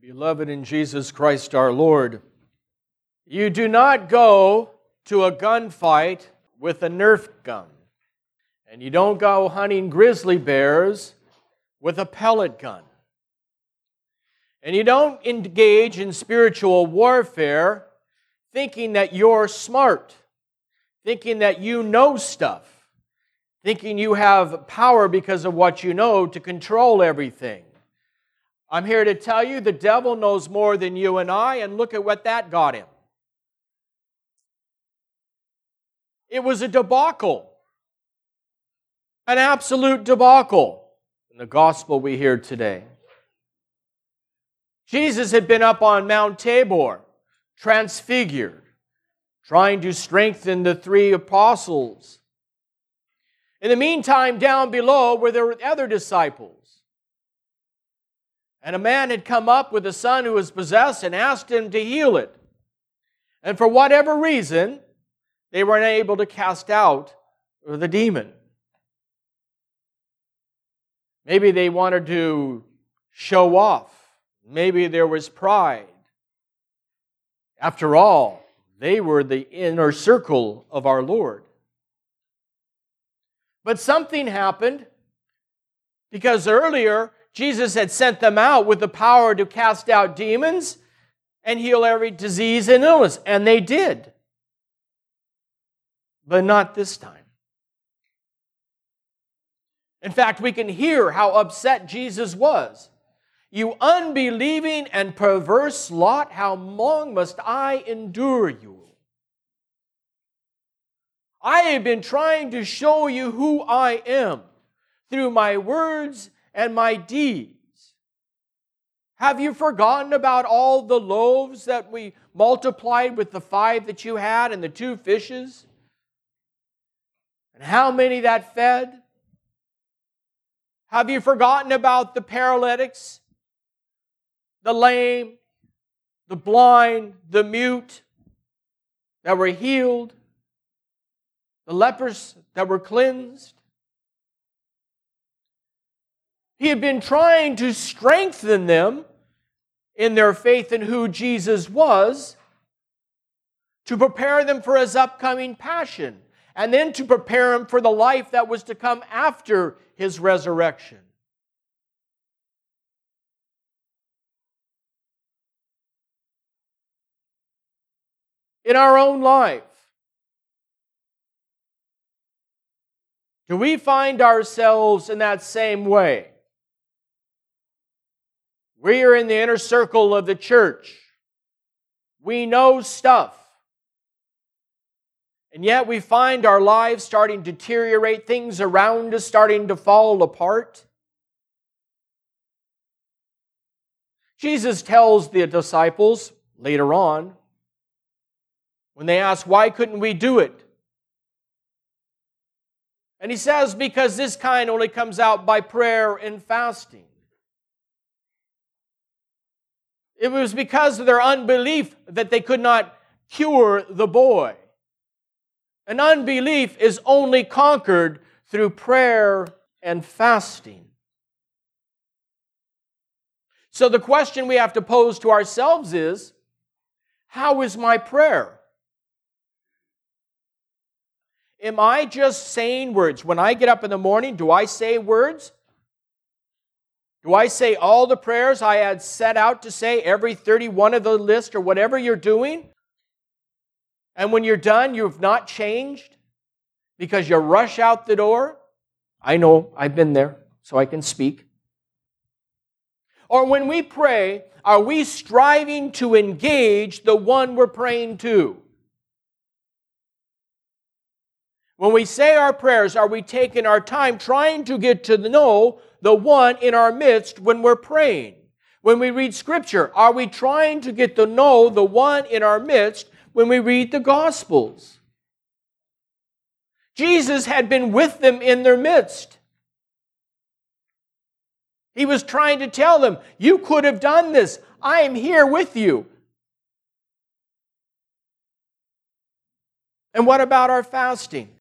beloved in Jesus Christ our Lord, you do not go to a gunfight with a Nerf gun, and you don't go hunting grizzly bears with a pellet gun. And you don't engage in spiritual warfare thinking that you're smart, thinking that you know stuff, thinking you have power because of what you know to control everything. I'm here to tell you the devil knows more than you and I, and look at what that got him. It was a debacle, an absolute debacle in the gospel we hear today. Jesus had been up on Mount Tabor, transfigured, trying to strengthen the three apostles. In the meantime, down below were there the other disciples. And a man had come up with a son who was possessed and asked him to heal it. And for whatever reason, they were unable to cast out the demon. Maybe they wanted to show off. Maybe there was pride. After all, they were the inner circle of our Lord. But something happened because earlier Jesus had sent them out with the power to cast out demons and heal every disease and illness, and they did. But not this time. In fact, we can hear how upset Jesus was. You unbelieving and perverse lot, how long must I endure you? I have been trying to show you who I am through my words and my deeds. Have you forgotten about all the loaves that we multiplied with the five that you had and the two fishes? And how many that fed? Have you forgotten about the paralytics, the lame, the blind, the mute that were healed, the lepers that were cleansed? He had been trying to strengthen them in their faith in who Jesus was to prepare them for his upcoming passion and then to prepare them for the life that was to come after his resurrection. In our own life, do we find ourselves in that same way? We are in the inner circle of the church. We know stuff. And yet we find our lives starting to deteriorate, things around us starting to fall apart. Jesus tells the disciples later on, when they ask, Why couldn't we do it? And he says, Because this kind only comes out by prayer and fasting. It was because of their unbelief that they could not cure the boy. And unbelief is only conquered through prayer and fasting. So the question we have to pose to ourselves is how is my prayer? Am I just saying words? When I get up in the morning, do I say words? Do I say all the prayers I had set out to say, every 31 of the list, or whatever you're doing? And when you're done, you've not changed because you rush out the door? I know, I've been there, so I can speak. Or when we pray, are we striving to engage the one we're praying to? When we say our prayers, are we taking our time trying to get to know the one in our midst when we're praying? When we read Scripture, are we trying to get to know the one in our midst when we read the Gospels? Jesus had been with them in their midst. He was trying to tell them, You could have done this. I am here with you. And what about our fasting?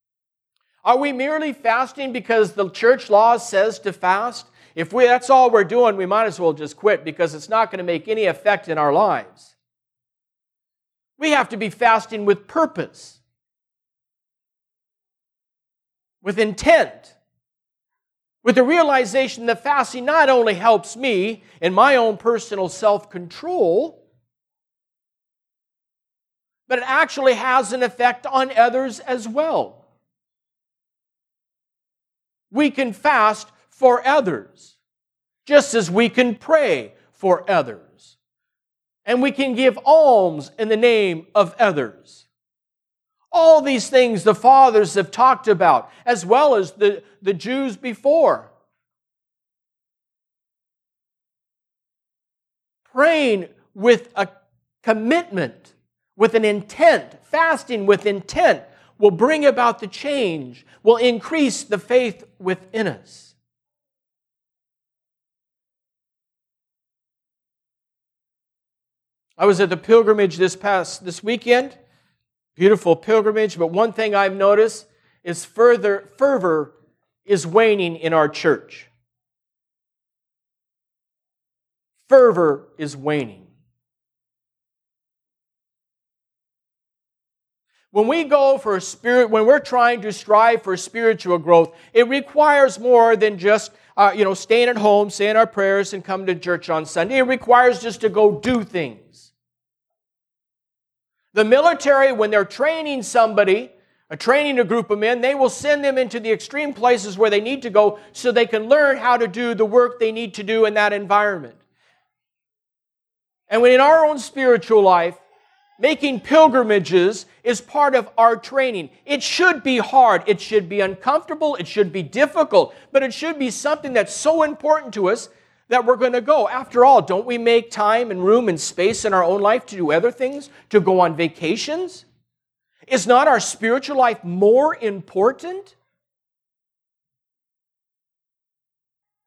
Are we merely fasting because the church law says to fast? If we, that's all we're doing, we might as well just quit because it's not going to make any effect in our lives. We have to be fasting with purpose, with intent, with the realization that fasting not only helps me in my own personal self control, but it actually has an effect on others as well. We can fast for others, just as we can pray for others. And we can give alms in the name of others. All these things the fathers have talked about, as well as the, the Jews before. Praying with a commitment, with an intent, fasting with intent, will bring about the change, will increase the faith within us. I was at the pilgrimage this past this weekend. Beautiful pilgrimage, but one thing I've noticed is further fervor is waning in our church. Fervor is waning. When we go for spirit, when we're trying to strive for spiritual growth, it requires more than just uh, you know staying at home, saying our prayers, and coming to church on Sunday. It requires just to go do things. The military, when they're training somebody, a training a group of men, they will send them into the extreme places where they need to go so they can learn how to do the work they need to do in that environment. And when in our own spiritual life, making pilgrimages is part of our training. It should be hard, it should be uncomfortable, it should be difficult, but it should be something that's so important to us that we're going to go. After all, don't we make time and room and space in our own life to do other things, to go on vacations? Is not our spiritual life more important?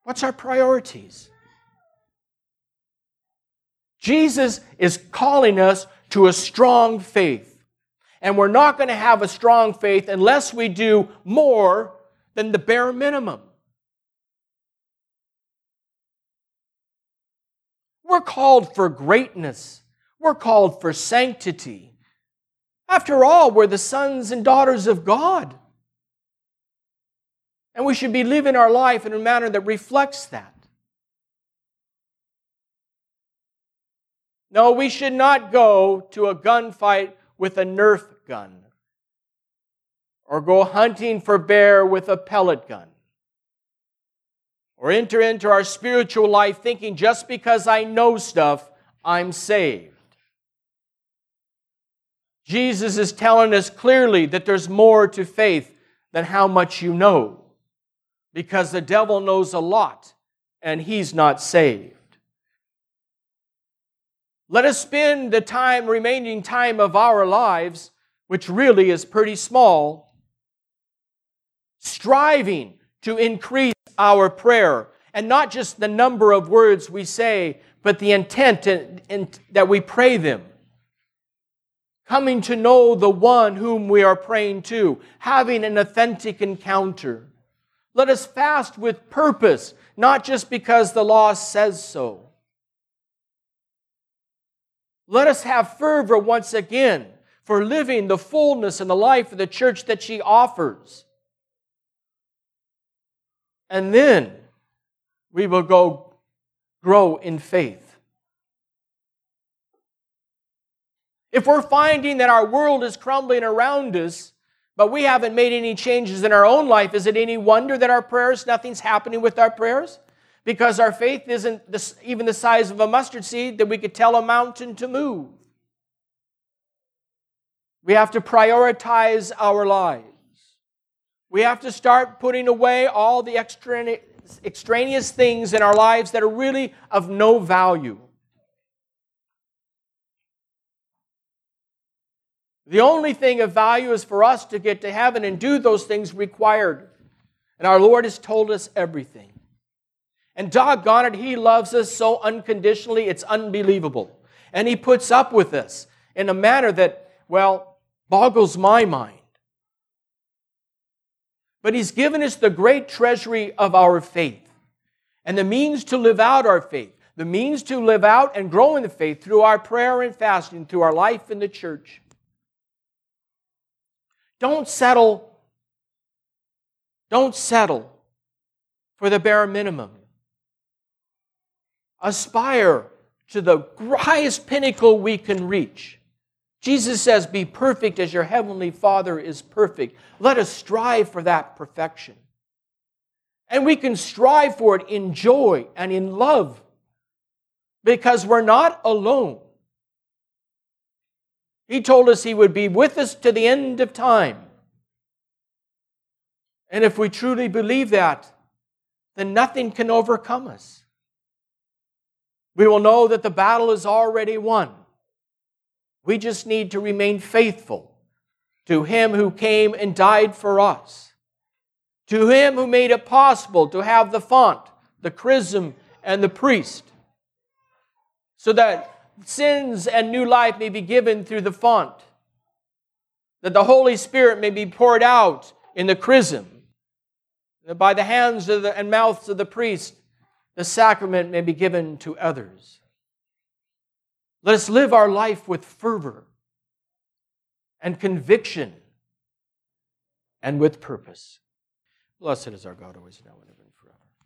What's our priorities? Jesus is calling us to a strong faith. And we're not going to have a strong faith unless we do more than the bare minimum. We're called for greatness. We're called for sanctity. After all, we're the sons and daughters of God. And we should be living our life in a manner that reflects that. No, we should not go to a gunfight with a Nerf gun or go hunting for bear with a pellet gun or enter into our spiritual life thinking just because I know stuff, I'm saved. Jesus is telling us clearly that there's more to faith than how much you know, because the devil knows a lot and he's not saved. Let us spend the time, remaining time of our lives, which really is pretty small, striving to increase our prayer. And not just the number of words we say, but the intent in, in, that we pray them. Coming to know the one whom we are praying to, having an authentic encounter. Let us fast with purpose, not just because the law says so. Let us have fervor once again for living the fullness and the life of the church that she offers. And then we will go grow in faith. If we're finding that our world is crumbling around us, but we haven't made any changes in our own life, is it any wonder that our prayers, nothing's happening with our prayers? Because our faith isn't even the size of a mustard seed that we could tell a mountain to move. We have to prioritize our lives. We have to start putting away all the extraneous things in our lives that are really of no value. The only thing of value is for us to get to heaven and do those things required. And our Lord has told us everything. And doggone it, He loves us so unconditionally, it's unbelievable. And He puts up with us in a manner that, well, boggles my mind. But He's given us the great treasury of our faith. and the means to live out our faith, the means to live out and grow in the faith through our prayer and fasting, through our life in the church. Don't settle. Don't settle for the bare minimum. Aspire to the highest pinnacle we can reach. Jesus says, Be perfect as your heavenly Father is perfect. Let us strive for that perfection. And we can strive for it in joy and in love because we're not alone. He told us He would be with us to the end of time. And if we truly believe that, then nothing can overcome us. We will know that the battle is already won. We just need to remain faithful to Him who came and died for us, to Him who made it possible to have the font, the chrism, and the priest, so that sins and new life may be given through the font, that the Holy Spirit may be poured out in the chrism, by the hands the, and mouths of the priest, the sacrament may be given to others. Let us live our life with fervor and conviction and with purpose. Blessed is our God, always now and ever.